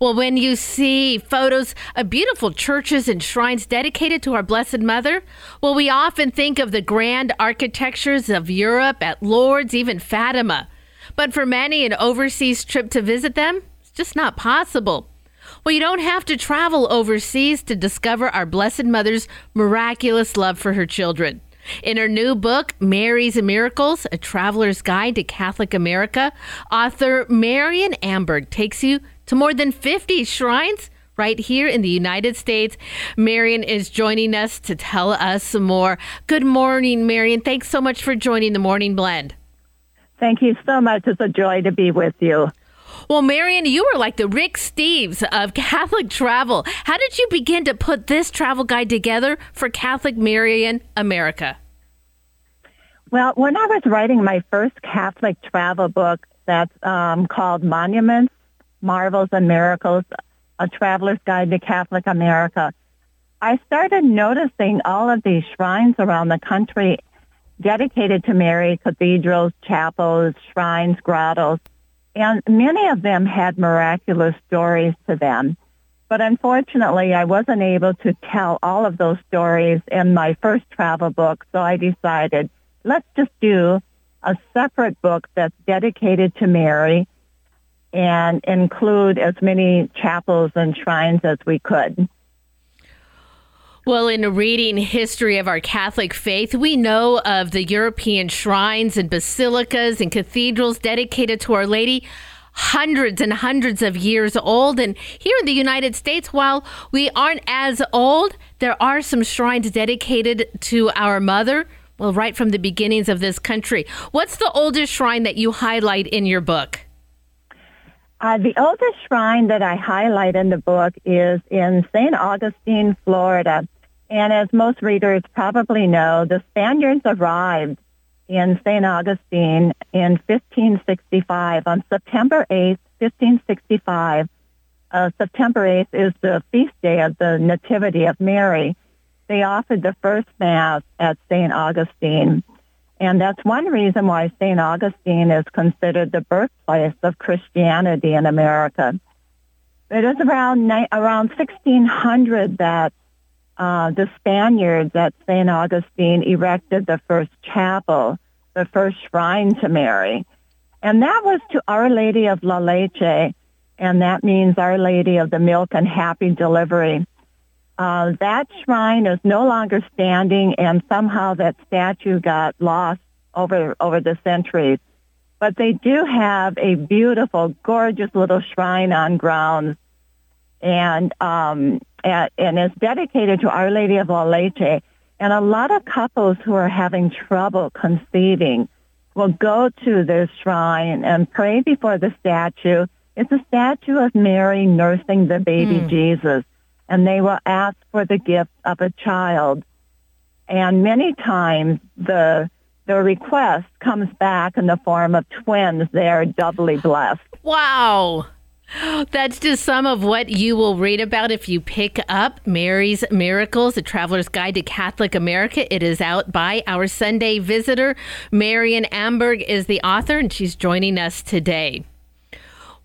Well, when you see photos of beautiful churches and shrines dedicated to our Blessed Mother, well, we often think of the grand architectures of Europe at Lourdes, even Fatima. But for many, an overseas trip to visit them is just not possible. Well, you don't have to travel overseas to discover our Blessed Mother's miraculous love for her children. In her new book, Mary's Miracles A Traveler's Guide to Catholic America, author Marion Amberg takes you to more than 50 shrines right here in the United States. Marion is joining us to tell us some more. Good morning, Marion. Thanks so much for joining the Morning Blend. Thank you so much. It's a joy to be with you. Well, Marion, you were like the Rick Steves of Catholic travel. How did you begin to put this travel guide together for Catholic Marian America? Well, when I was writing my first Catholic travel book that's um, called Monuments, Marvels, and Miracles, A Traveler's Guide to Catholic America, I started noticing all of these shrines around the country dedicated to Mary, cathedrals, chapels, shrines, grottos, and many of them had miraculous stories to them. But unfortunately, I wasn't able to tell all of those stories in my first travel book, so I decided let's just do a separate book that's dedicated to Mary and include as many chapels and shrines as we could. Well, in reading history of our Catholic faith, we know of the European shrines and basilicas and cathedrals dedicated to Our Lady hundreds and hundreds of years old. And here in the United States, while we aren't as old, there are some shrines dedicated to our mother. Well, right from the beginnings of this country. What's the oldest shrine that you highlight in your book? Uh, the oldest shrine that I highlight in the book is in St. Augustine, Florida. And as most readers probably know, the Spaniards arrived in St. Augustine in 1565 on September 8th, 1565. Uh, September 8th is the feast day of the Nativity of Mary. They offered the first Mass at St. Augustine. And that's one reason why St. Augustine is considered the birthplace of Christianity in America. It is around around 1600 that uh, the Spaniards at St. Augustine erected the first chapel, the first shrine to Mary. And that was to Our Lady of La Leche, and that means Our Lady of the Milk and Happy Delivery. Uh, that shrine is no longer standing, and somehow that statue got lost over over the centuries. But they do have a beautiful, gorgeous little shrine on grounds, and um, and, and it's dedicated to Our Lady of La Leche. And a lot of couples who are having trouble conceiving will go to this shrine and pray before the statue. It's a statue of Mary nursing the baby mm. Jesus and they will ask for the gift of a child. And many times the the request comes back in the form of twins. They are doubly blessed. Wow. That's just some of what you will read about if you pick up Mary's Miracles, a traveler's guide to Catholic America. It is out by our Sunday visitor. Marion Amberg is the author, and she's joining us today.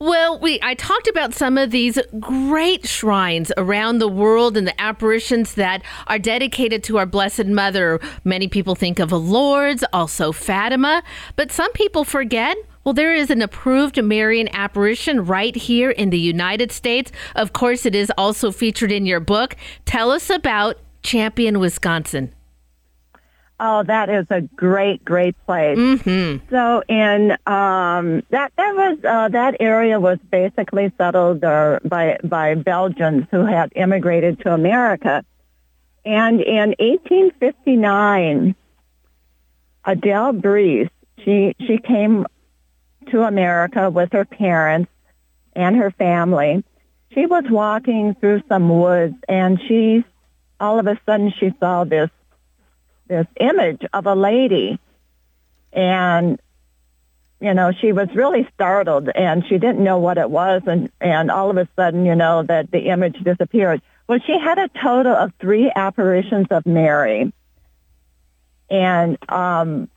Well, we I talked about some of these great shrines around the world and the apparitions that are dedicated to our Blessed Mother. Many people think of Lourdes, also Fatima, but some people forget well, there is an approved Marian apparition right here in the United States. Of course, it is also featured in your book. Tell us about Champion, Wisconsin. Oh, that is a great, great place. Mm-hmm. So, in um, that that was uh, that area was basically settled uh, by by Belgians who had immigrated to America, and in 1859, Adele Brise she she came to America with her parents and her family. She was walking through some woods, and she all of a sudden she saw this this image of a lady. And you know she was really startled and she didn't know what it was. And and all of a sudden you know that the image disappeared. Well she had a total of three apparitions of mary. And um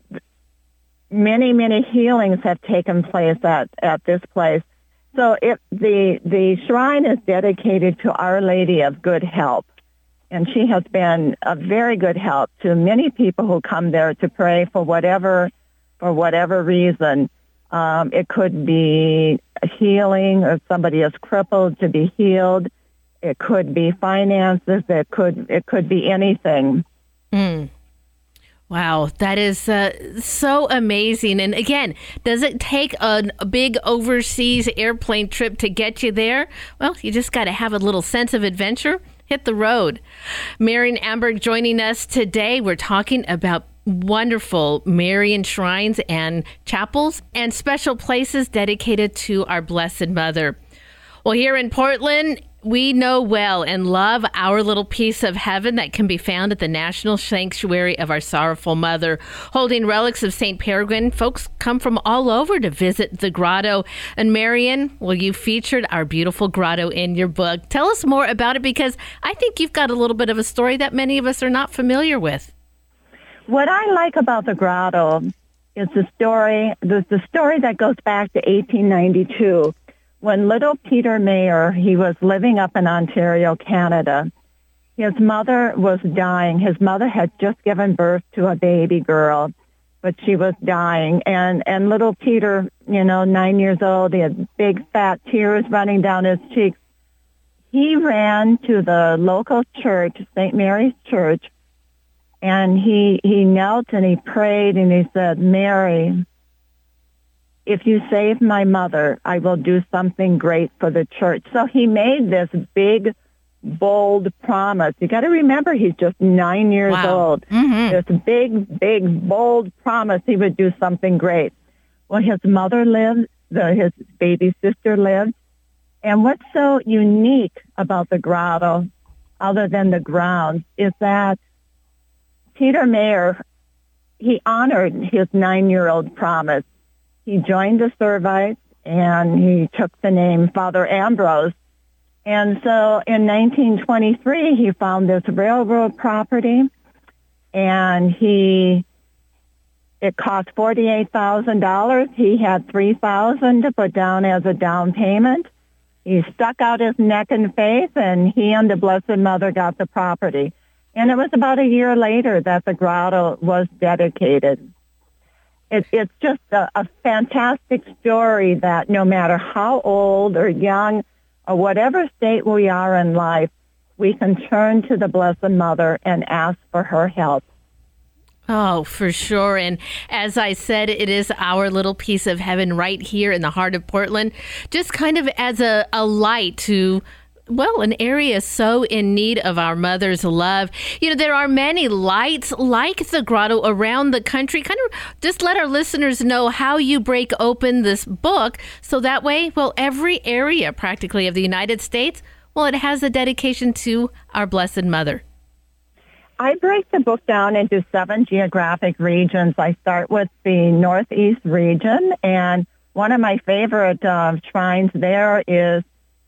many many healings have taken place at at this place. So it, the the shrine is dedicated to Our Lady of Good Help, and she has been a very good help to many people who come there to pray for whatever for whatever reason. Um, it could be healing, or somebody is crippled to be healed. It could be finances. It could it could be anything. Mm. Wow, that is uh, so amazing. And again, does it take a, a, big overseas airplane trip to get you there? Well, you just got to have a little sense of adventure. Hit the road. Marion Amberg joining us today. We're talking about wonderful Marian shrines and chapels and special places dedicated to our Blessed Mother. Well, here in Portland, we know well and love our little piece of heaven that can be found at the National Sanctuary of Our Sorrowful Mother. Holding relics of St. Peregrine, folks come from all over to visit the grotto. And Marion, well, you featured our beautiful grotto in your book. Tell us more about it because I think you've got a little bit of a story that many of us are not familiar with. What I like about the grotto is the story, the, the story that goes back to 1892 when little Peter Mayer, he was living up in Ontario, Canada. His mother was dying. His mother had just given birth to a baby girl, but she was dying. And, and little Peter, you know, nine years old, he had big fat tears running down his cheeks. He ran to the local church, St. Mary's Church, and he, he knelt and he prayed and he said, Mary, if you save my mother, I will do something great for the church. So he made this big, bold promise. You got to remember he's just nine years wow. old. Mm-hmm. This big, big, bold promise he would do something great. Well, his mother lived, the, his baby sister lived. And what's so unique about the grotto, other than the grounds, is that Peter Mayer, he honored his nine-year-old promise he joined the Servites and he took the name Father Ambrose. And so in 1923, he found this railroad property and he, it cost $48,000. He had 3000 to put down as a down payment. He stuck out his neck in faith and he and the Blessed Mother got the property. And it was about a year later that the grotto was dedicated it, it's just a, a fantastic story that no matter how old or young or whatever state we are in life, we can turn to the Blessed Mother and ask for her help. Oh, for sure. And as I said, it is our little piece of heaven right here in the heart of Portland, just kind of as a, a light to well, an area so in need of our mother's love. You know, there are many lights like the grotto around the country. Kind of just let our listeners know how you break open this book so that way, well, every area practically of the United States, well, it has a dedication to our Blessed Mother. I break the book down into seven geographic regions. I start with the Northeast region, and one of my favorite uh, shrines there is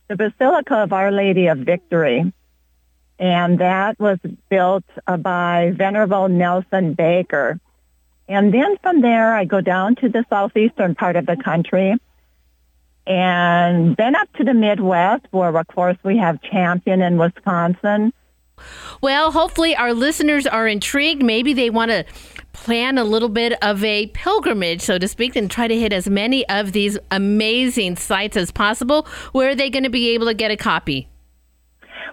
the Basilica of Our Lady of Victory. And that was built uh, by Venerable Nelson Baker. And then from there, I go down to the southeastern part of the country and then up to the Midwest, where, of course, we have Champion in Wisconsin. Well, hopefully, our listeners are intrigued. Maybe they want to plan a little bit of a pilgrimage, so to speak, and try to hit as many of these amazing sites as possible. Where are they going to be able to get a copy?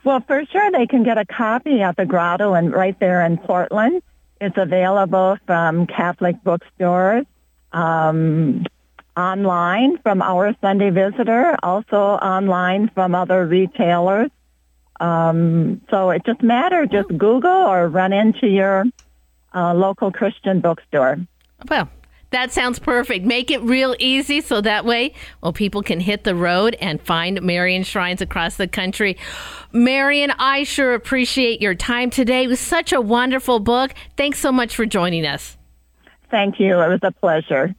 Well, for sure, they can get a copy at the Grotto and right there in Portland. It's available from Catholic bookstores, um, online from our Sunday Visitor, also online from other retailers. Um, so it just matters. Just Google or run into your uh, local Christian bookstore. Well, that sounds perfect. Make it real easy so that way, well, people can hit the road and find Marian shrines across the country. Marion, I sure appreciate your time today. It was such a wonderful book. Thanks so much for joining us. Thank you. It was a pleasure.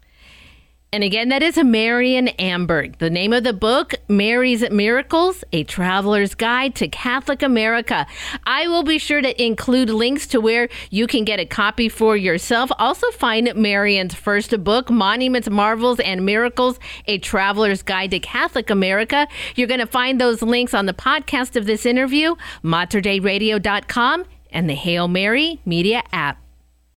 And again, that is Marion Amberg. The name of the book, Mary's Miracles, A Traveler's Guide to Catholic America. I will be sure to include links to where you can get a copy for yourself. Also, find Marion's first book, Monuments, Marvels, and Miracles, A Traveler's Guide to Catholic America. You're going to find those links on the podcast of this interview, materdeiradio.com and the Hail Mary Media app.